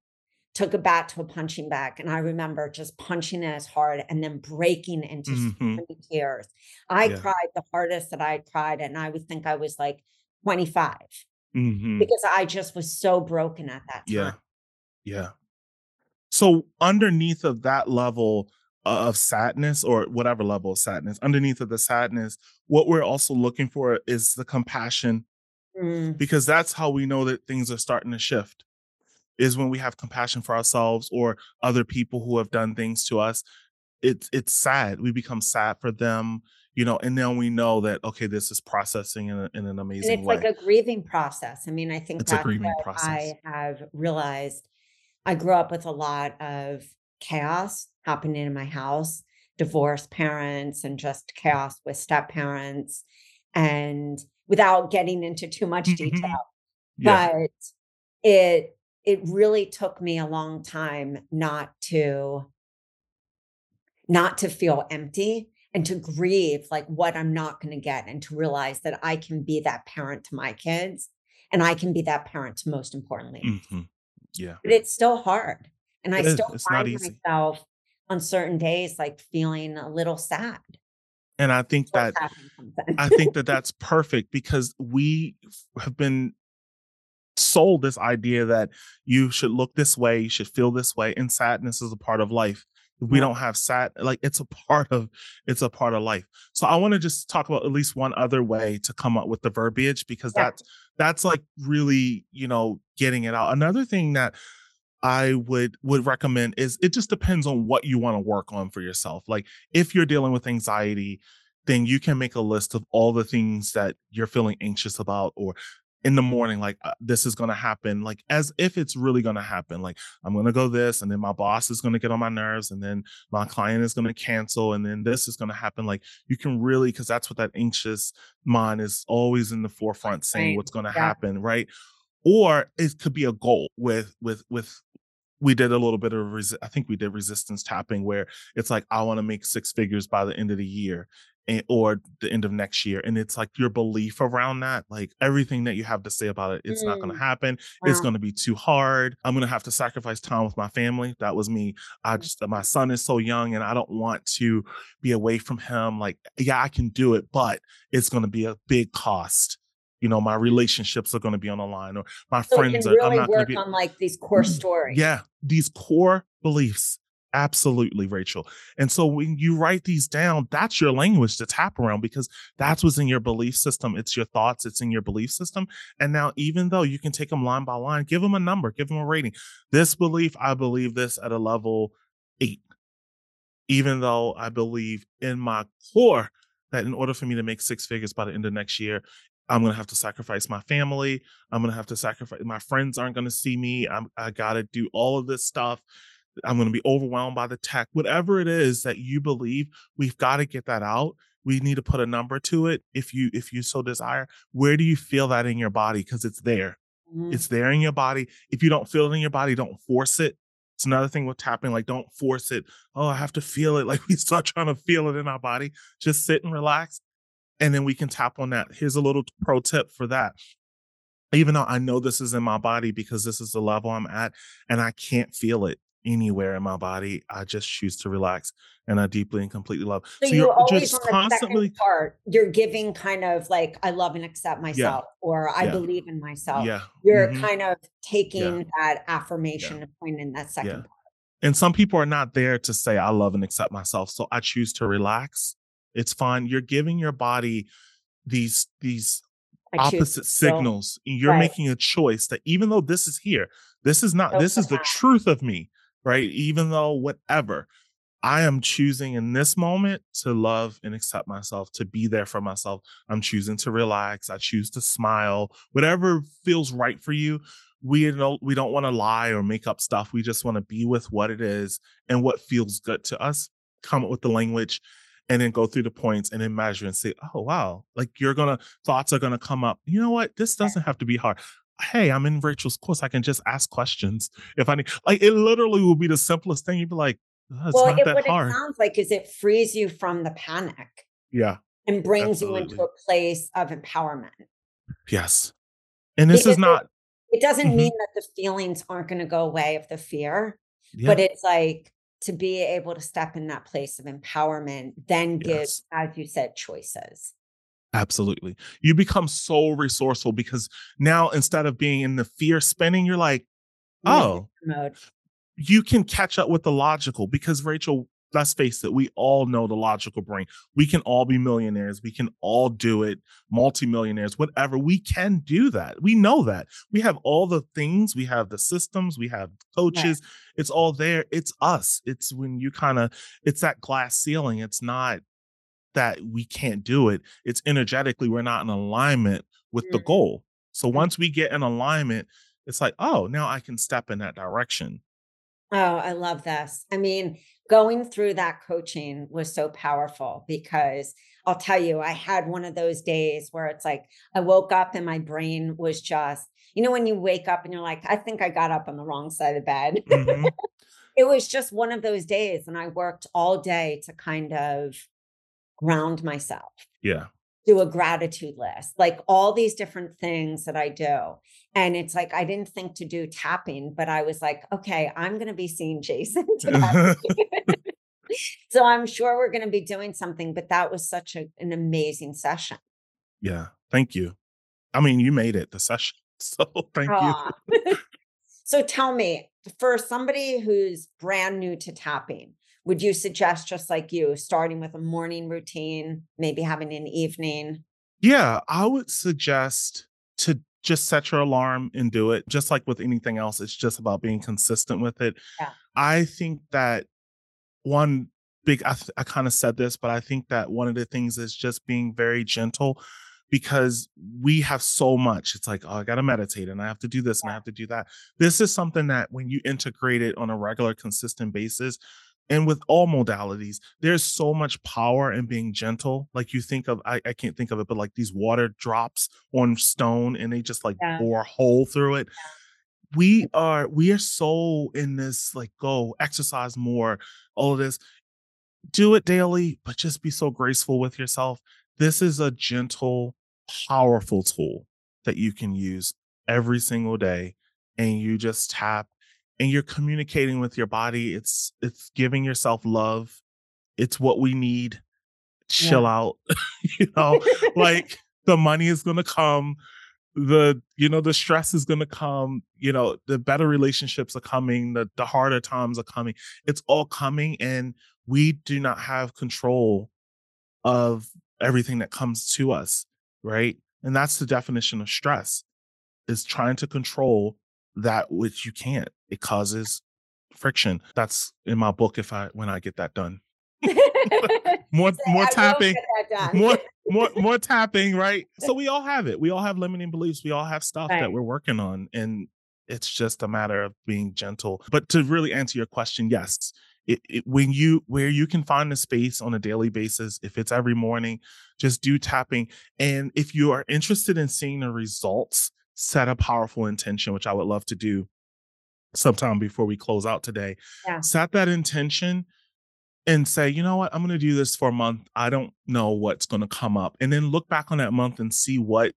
[SPEAKER 1] took a bat to a punching bag. And I remember just punching it as hard and then breaking into so
[SPEAKER 2] Mhm.
[SPEAKER 1] many tears. I
[SPEAKER 2] Yeah.
[SPEAKER 1] cried the hardest that I cried. And I would think I was like 25
[SPEAKER 2] Mhm.
[SPEAKER 1] because I just was so broken at that time.
[SPEAKER 2] Yeah. Yeah. So underneath of that level of sadness or whatever level of sadness, underneath of the sadness, what we're also looking for is the compassion
[SPEAKER 1] Mm,
[SPEAKER 2] because that's how we know that things are starting to shift. Is when we have compassion for ourselves or other people who have done things to us. It's it's sad. We become sad for them, you know, and now we know that okay, this is processing in, a, in an
[SPEAKER 1] And
[SPEAKER 2] amazing
[SPEAKER 1] it's
[SPEAKER 2] way.
[SPEAKER 1] It's like a grieving process. I mean, I think
[SPEAKER 2] It's a
[SPEAKER 1] that's
[SPEAKER 2] grieving
[SPEAKER 1] what
[SPEAKER 2] process.
[SPEAKER 1] I have realized. I grew up with a lot of chaos happening in my house, divorced parents, and just chaos with step parents. And without getting into too much detail,
[SPEAKER 2] Mhm. yeah.
[SPEAKER 1] but it it really took me a long time not to not to feel empty and to grieve like what I'm not going to get and to realize that I can be that parent to my kids and I can be that parent to most importantly.
[SPEAKER 2] Mhm. Yeah.
[SPEAKER 1] But it's still hard. And I
[SPEAKER 2] It is.
[SPEAKER 1] still
[SPEAKER 2] It's
[SPEAKER 1] find myself on certain days like feeling a little sad.
[SPEAKER 2] And I think that. I think that that's perfect because we have been sold this idea that you should look this way, you should feel this way, and sadness is a part of life. We don't have sad, like it's a part of it's a part of life. So I want to just talk about at least one other way to come up with the verbiage because
[SPEAKER 1] Yeah.
[SPEAKER 2] that's that's like really you know getting it out. Another thing that I would would recommend is it just depends on what you want to work on for yourself. Like if you're dealing with anxiety, then you can make a list of all the things that you're feeling anxious about or in the morning like uh, this is going to happen like as if it's really going to happen like i'm going to go this and then my boss is going to get on my nerves and then my client is going to cancel and then this is going to happen like you can really because that's what that anxious mind is always in the forefront saying
[SPEAKER 1] Right.
[SPEAKER 2] what's going to
[SPEAKER 1] Yeah.
[SPEAKER 2] happen right or it could be a goal with with with we did a little bit of resi- i think we did resistance tapping where it's like i want to make six figures by the end of the year or the end of next year and it's like your belief around that like everything that you have to say about it it's not going to
[SPEAKER 1] Mm.
[SPEAKER 2] happen it's going to be too hard i'm going to have to sacrifice time with my family that was me i mm. just my son is so young and i don't want to be away from him like yeah i can do it but it's going to be a big cost you know my mm. relationships are going to be on the line or my
[SPEAKER 1] So
[SPEAKER 2] friends are i'm not going to be
[SPEAKER 1] on like these core mm, stories.
[SPEAKER 2] yeah, these core beliefs. Absolutely, Rachel. And so when you write these down, that's your language to tap around because that's what's in your belief system. It's your thoughts, it's in your belief system. And now, even though you can take them line by line, give them a number, give them a rating. This belief, I believe this at a level eight, even though I believe in my core that in order for me to make six figures by the end of next year, I'm gonna have to sacrifice my family. I'm gonna have to sacrifice my friends aren't gonna see me. I'm I gotta do all of this stuff. I'm gonna be overwhelmed by the tech. Whatever it is that you believe, we've got to get that out. We need to put a number to it if you if you so desire. Where do you feel that in your body? Because it's there. Mm-hmm. It's there in your body. If you don't feel it in your body, don't force it. It's another thing with tapping, like don't force it. Oh, I have to feel it. Like we start trying to feel it in our body. Just sit and relax and then we can tap on that. Here's a little pro tip for that. Even though I know this is in my body because this is the level I'm at and I can't feel it anywhere in my body, I just choose to relax and I deeply and completely love.
[SPEAKER 1] So, so you are just constantly part, you're giving kind of like I love and accept myself yeah. or I yeah. believe in myself. Yeah. You're mm-hmm. kind of taking yeah. that affirmation and point in that second part.
[SPEAKER 2] And some people are not there to say I love and accept myself. So I choose to relax it's fine. You're giving your body these these opposite signals. You're right. making a choice that even though this is here, this is not, this is the truth of me, right? Even though whatever, I am choosing in this moment to love and accept myself, to be there for myself. I'm choosing to relax. I choose to smile. Whatever feels right for you. We don't we don't want to lie or make up stuff. We just want to be with what it is and what feels good to us. Come up with the language and then go through the points and then measure and say, oh, wow, like you're going to, thoughts are going to come up. You know what? This doesn't have to be hard. Hey, I'm in Rachel's course. I can just ask questions if I need, like, it literally will be the simplest thing. You'd be like, oh, well, it, what hard.
[SPEAKER 1] it sounds like is it frees you from the panic.
[SPEAKER 2] Yeah.
[SPEAKER 1] And brings absolutely. you into a place of empowerment.
[SPEAKER 2] Yes. And this because is not,
[SPEAKER 1] it, it doesn't mm-hmm. mean that the feelings aren't going to go away of the fear, yeah. but it's like, to be able to step in that place of empowerment then give yes. as you said choices
[SPEAKER 2] absolutely you become so resourceful because now instead of being in the fear spinning you're like oh mode. you can catch up with the logical because rachel let's face it, we all know the logical brain. We can all be millionaires. We can all do it, multimillionaires, whatever. We can do that. We know that. We have all the things, we have the systems, we have coaches. Yeah. It's all there. It's us. It's when you kind of, it's that glass ceiling. It's not that we can't do it. It's energetically, we're not in alignment with mm-hmm. the goal. So once we get in alignment, it's like, oh, now I can step in that direction.
[SPEAKER 1] Oh, I love this. I mean, going through that coaching was so powerful because I'll tell you, I had one of those days where it's like I woke up and my brain was just, you know, when you wake up and you're like, I think I got up on the wrong side of the bed. Mm-hmm. it was just one of those days. And I worked all day to kind of ground myself.
[SPEAKER 2] Yeah
[SPEAKER 1] do a gratitude list, like all these different things that I do. And it's like, I didn't think to do tapping, but I was like, okay, I'm going to be seeing Jason today. so I'm sure we're going to be doing something, but that was such a, an amazing session.
[SPEAKER 2] Yeah. Thank you. I mean, you made it the session. So thank Aww. you.
[SPEAKER 1] so tell me, for somebody who's brand new to tapping, would you suggest just like you starting with a morning routine maybe having an evening
[SPEAKER 2] yeah i would suggest to just set your alarm and do it just like with anything else it's just about being consistent with it yeah. i think that one big i, th- I kind of said this but i think that one of the things is just being very gentle because we have so much. It's like, oh, I got to meditate and I have to do this and I have to do that. This is something that when you integrate it on a regular, consistent basis, and with all modalities there's so much power in being gentle like you think of I, I can't think of it but like these water drops on stone and they just like yeah. bore a hole through it. We are we are so in this like go exercise more all of this. Do it daily but just be so graceful with yourself. This is a gentle powerful tool that you can use every single day and you just tap and you're communicating with your body it's it's giving yourself love. It's what we need. Chill yeah. out you know? Like the money is going to come the you know the stress is going to come you know the better relationships are coming the, the harder times are coming. It's all coming and we do not have control of everything that comes to us right? And that's the definition of stress is trying to control that which you can't. It causes friction. That's in my book if I when I get that done. more more tapping. More more more tapping, right? So we all have it. We all have limiting beliefs. We all have stuff right. that we're working on. And it's just a matter of being gentle. But to really answer your question, yes. It, it, when you where you can find the space on a daily basis if it's every morning just do tapping and if you are interested in seeing the results set a powerful intention which i would love to do sometime before we close out today. Yeah. Set that intention and say, you know what, I'm going to do this for a month. I don't know what's going to come up. And then look back on that month and see what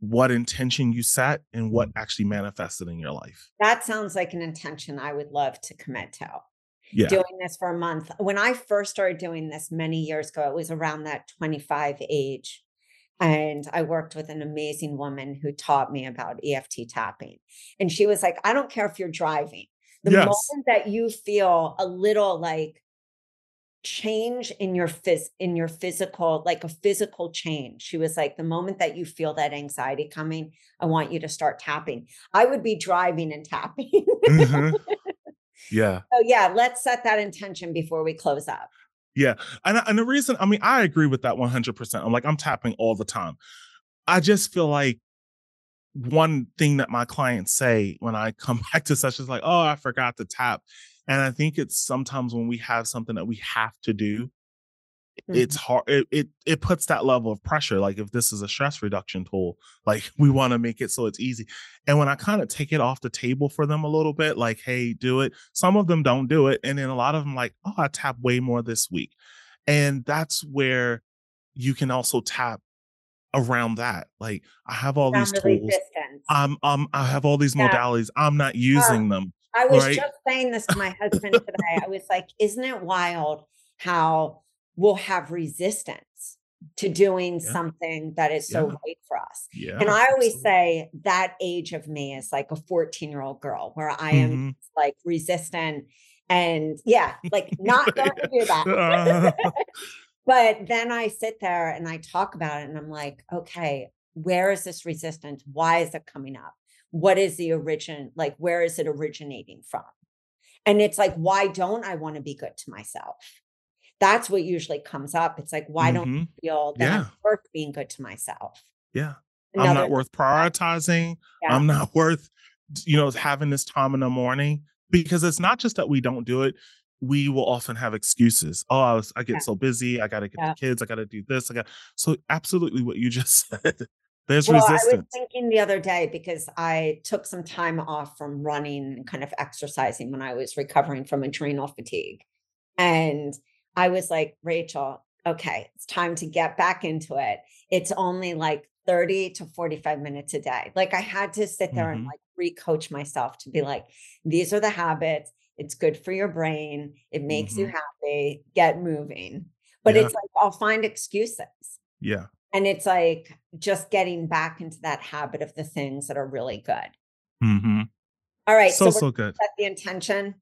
[SPEAKER 2] what intention you set and what actually manifested in your life.
[SPEAKER 1] That sounds like an intention I would love to commit to. Yeah. Doing this for a month. When I first started doing this many years ago, it was around that 25 age. And I worked with an amazing woman who taught me about EFT tapping. And she was like, I don't care if you're driving. The yes. moment that you feel a little like change in your phys in your physical like a physical change she was like the moment that you feel that anxiety coming i want you to start tapping i would be driving and tapping mm-hmm.
[SPEAKER 2] yeah
[SPEAKER 1] so yeah let's set that intention before we close up
[SPEAKER 2] yeah. And, and the reason, I mean, I agree with that 100%. I'm like, I'm tapping all the time. I just feel like one thing that my clients say when I come back to sessions like, oh, I forgot to tap. And I think it's sometimes when we have something that we have to do, Mm-hmm. it's hard it, it it puts that level of pressure like if this is a stress reduction tool like we want to make it so it's easy. And when i kind of take it off the table for them a little bit like hey do it some of them don't do it and then a lot of them like oh i tap way more this week. And that's where you can also tap around that like i have all these tools. i'm um i have all these yeah. modalities. I'm not using them
[SPEAKER 1] i was right? just saying this to my husband today. I was like isn't it wild how will have resistance to doing yeah. something that is so yeah. right for us. Yeah, and I always absolutely. say that age of me is like a 14 year old girl where I am mm-hmm. like resistant and yeah, like not going to do that. uh but then I sit there and I talk about it and I'm like, okay, where is this resistance? Why is it coming up? What is the origin? Like, where is it originating from? And it's like, why don't I want to be good to myself? That's what usually comes up. It's like, why mm-hmm. don't I feel that yeah. I'm worth being good to myself?
[SPEAKER 2] Yeah. Another I'm not worth prioritizing. Yeah. I'm not worth, you know, having this time in the morning because it's not just that we don't do it. We will often have excuses. Oh, I was, I get yeah. so busy. I got to get yeah. the kids. I got to do this. I got so absolutely what you just said. There's well, resistance. I was
[SPEAKER 1] thinking the other day because I took some time off from running and kind of exercising when I was recovering from adrenal fatigue. And I was like, Rachel, okay, it's time to get back into it. It's only like 30 to 45 minutes a day. Like I had to sit there mm-hmm. and like recoach myself to be like, these are the habits. It's good for your brain. It makes mm-hmm. you happy. Get moving. But yeah. it's like, I'll find excuses.
[SPEAKER 2] Yeah.
[SPEAKER 1] And it's like just getting back into that habit of the things that are really good.
[SPEAKER 2] Mm-hmm.
[SPEAKER 1] All right.
[SPEAKER 2] So, so, so good.
[SPEAKER 1] Set the intention.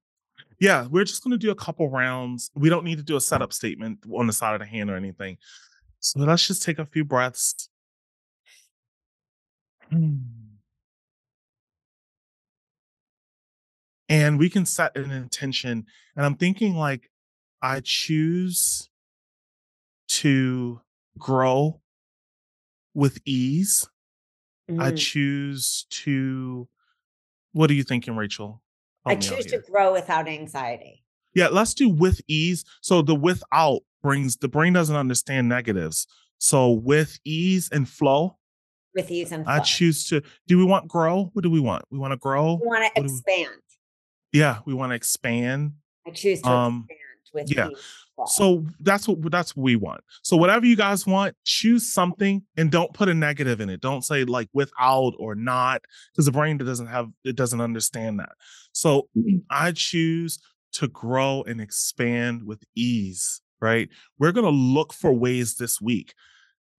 [SPEAKER 2] Yeah, we're just going to do a couple rounds. We don't need to do a setup statement on the side of the hand or anything. So let's just take a few breaths. And we can set an intention. And I'm thinking like, I choose to grow with ease. Mm-hmm. I choose to, what are you thinking, Rachel?
[SPEAKER 1] I choose to grow without anxiety.
[SPEAKER 2] Yeah, let's do with ease. So the without brings the brain doesn't understand negatives. So with ease and flow.
[SPEAKER 1] With ease and flow.
[SPEAKER 2] I choose to. Do we want grow? What do we want? We want to grow.
[SPEAKER 1] We want to expand.
[SPEAKER 2] We, yeah, we want to expand.
[SPEAKER 1] I choose to um, expand with yeah. Ease.
[SPEAKER 2] So that's what that's what we want. So whatever you guys want, choose something and don't put a negative in it. Don't say like without or not, because the brain doesn't have it doesn't understand that. So. I choose to grow and expand with ease, right? We're gonna look for ways this week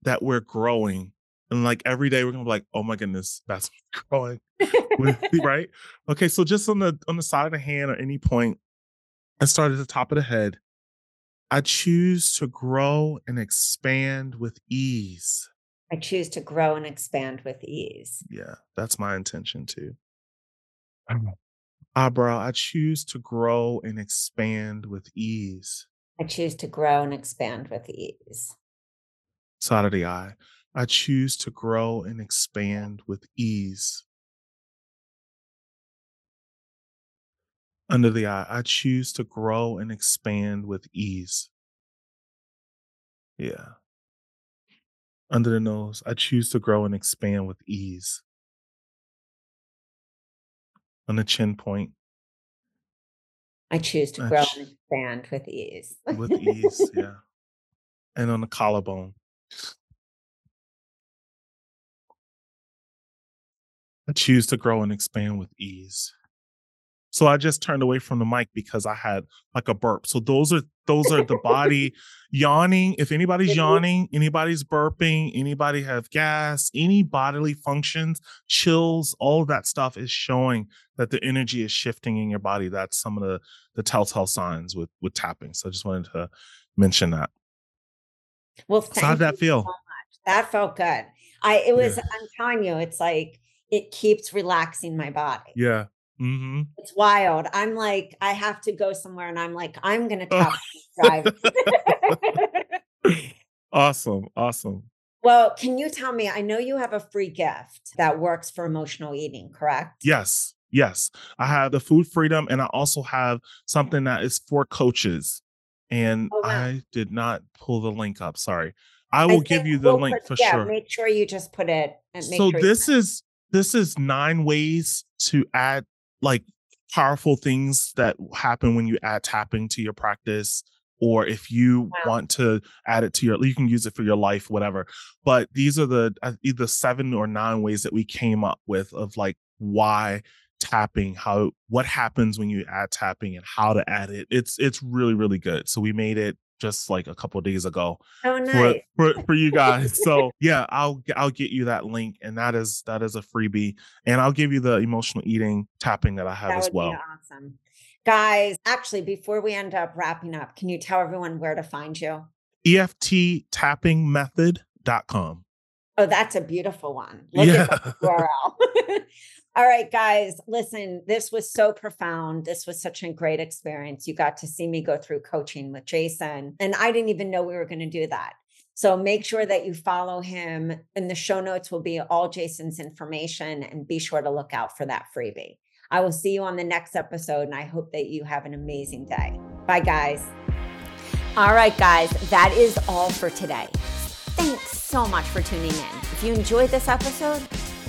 [SPEAKER 2] that we're growing. And like every day we're gonna be like, oh my goodness, that's growing. right? Okay, so just on the on the side of the hand or any point, and start at the top of the head I choose to grow and expand with ease.
[SPEAKER 1] I choose to grow and expand with ease.
[SPEAKER 2] Yeah, that's my intention too. Ah, Eyebrow, I choose to grow and expand with ease.
[SPEAKER 1] I choose to grow and expand with ease.
[SPEAKER 2] Side of the eye. I choose to grow and expand with ease. Under the eye. I choose to grow and expand with ease. Yeah. Under the nose. I choose to grow and expand with ease. On the chin point.
[SPEAKER 1] I choose to grow
[SPEAKER 2] ch-
[SPEAKER 1] and expand with ease.
[SPEAKER 2] with ease. Yeah. And on the collarbone. I choose to grow and expand with ease. So I just turned away from the mic because I had like a burp. So those are those are the body yawning. If anybody's yawning, anybody's burping, anybody have gas, any bodily functions, chills, all of that stuff is showing that the energy is shifting in your body. That's some of the the telltale signs with with tapping. So I just wanted to mention that.
[SPEAKER 1] well,
[SPEAKER 2] So how'd
[SPEAKER 1] thank
[SPEAKER 2] that feel?
[SPEAKER 1] so much. That felt good. I it was
[SPEAKER 2] Yeah.
[SPEAKER 1] I'm telling you, it's like it keeps relaxing my body.
[SPEAKER 2] Yeah. Hmm
[SPEAKER 1] It's wild. I'm like, I have to go somewhere and I'm like, I'm gonna tap drive.
[SPEAKER 2] awesome. Awesome.
[SPEAKER 1] well, can you tell me? I know you have a free gift that works for emotional eating, correct?
[SPEAKER 2] Yes. Yes. I have the food freedom and I also have something that is for coaches. And
[SPEAKER 1] Oh, wow.
[SPEAKER 2] I did not pull the link up. Sorry. I
[SPEAKER 1] I
[SPEAKER 2] will give you the
[SPEAKER 1] we'll
[SPEAKER 2] link
[SPEAKER 1] put-
[SPEAKER 2] for
[SPEAKER 1] yeah,
[SPEAKER 2] sure.
[SPEAKER 1] Make sure you just put it and make
[SPEAKER 2] so
[SPEAKER 1] sure
[SPEAKER 2] this is this is nine ways to add like powerful things that happen when you add tapping to your practice or if you
[SPEAKER 1] Wow.
[SPEAKER 2] want to add it to your you can use it for your life whatever. But these are the either seven or nine ways that we came up with of like why tapping how what happens when you add tapping and how to add it. It's it's really really good. So we made it just like a couple days ago
[SPEAKER 1] oh
[SPEAKER 2] for,
[SPEAKER 1] nice.
[SPEAKER 2] for for you guys. So yeah, I'll I'll get you that link, and that is that is a freebie, and I'll give you the emotional eating tapping that I have
[SPEAKER 1] That
[SPEAKER 2] as well.
[SPEAKER 1] awesome. Guys, actually, before we end up wrapping up, can you tell everyone where to find you?
[SPEAKER 2] EFT tapping method.com.
[SPEAKER 1] Oh, that's a beautiful one. Look at
[SPEAKER 2] Yeah.
[SPEAKER 1] the URL. All right, guys, listen, this was so profound. This was such a great experience. You got to see me go through coaching with Jason, and I didn't even know we were going to do that. So make sure that you follow him. In the show notes will be all Jason's information, and be sure to look out for that freebie. I will see you on the next episode, and I hope that you have an amazing day. Bye, guys. All right, guys, that is all for today. Thanks so much for tuning in. If you enjoyed this episode,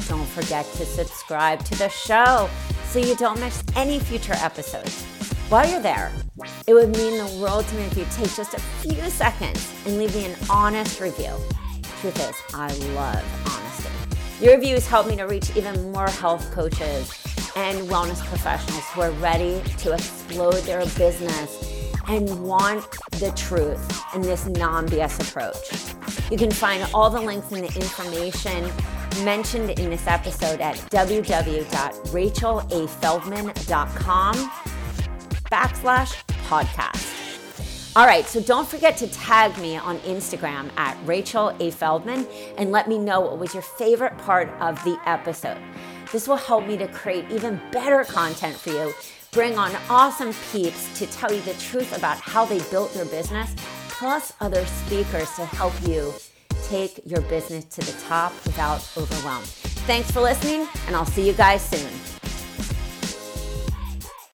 [SPEAKER 1] don't forget to subscribe to the show so you don't miss any future episodes. While you're there, it would mean the world to me if you take just a few seconds and leave me an honest review. Truth is, I love honesty. Your reviews help me to reach even more health coaches and wellness professionals who are ready to explode their business and want the truth in this non BS approach. You can find all the links and the information mentioned in this episode at www.rachelafeldman.com backslash podcast. All right, so don't forget to tag me on Instagram at Rachel A. Feldman and let me know what was your favorite part of the episode. This will help me to create even better content for you, bring on awesome peeps to tell you the truth about how they built their business, plus other speakers to help you take your business to the top without overwhelm. Thanks for listening, and I'll see you guys soon.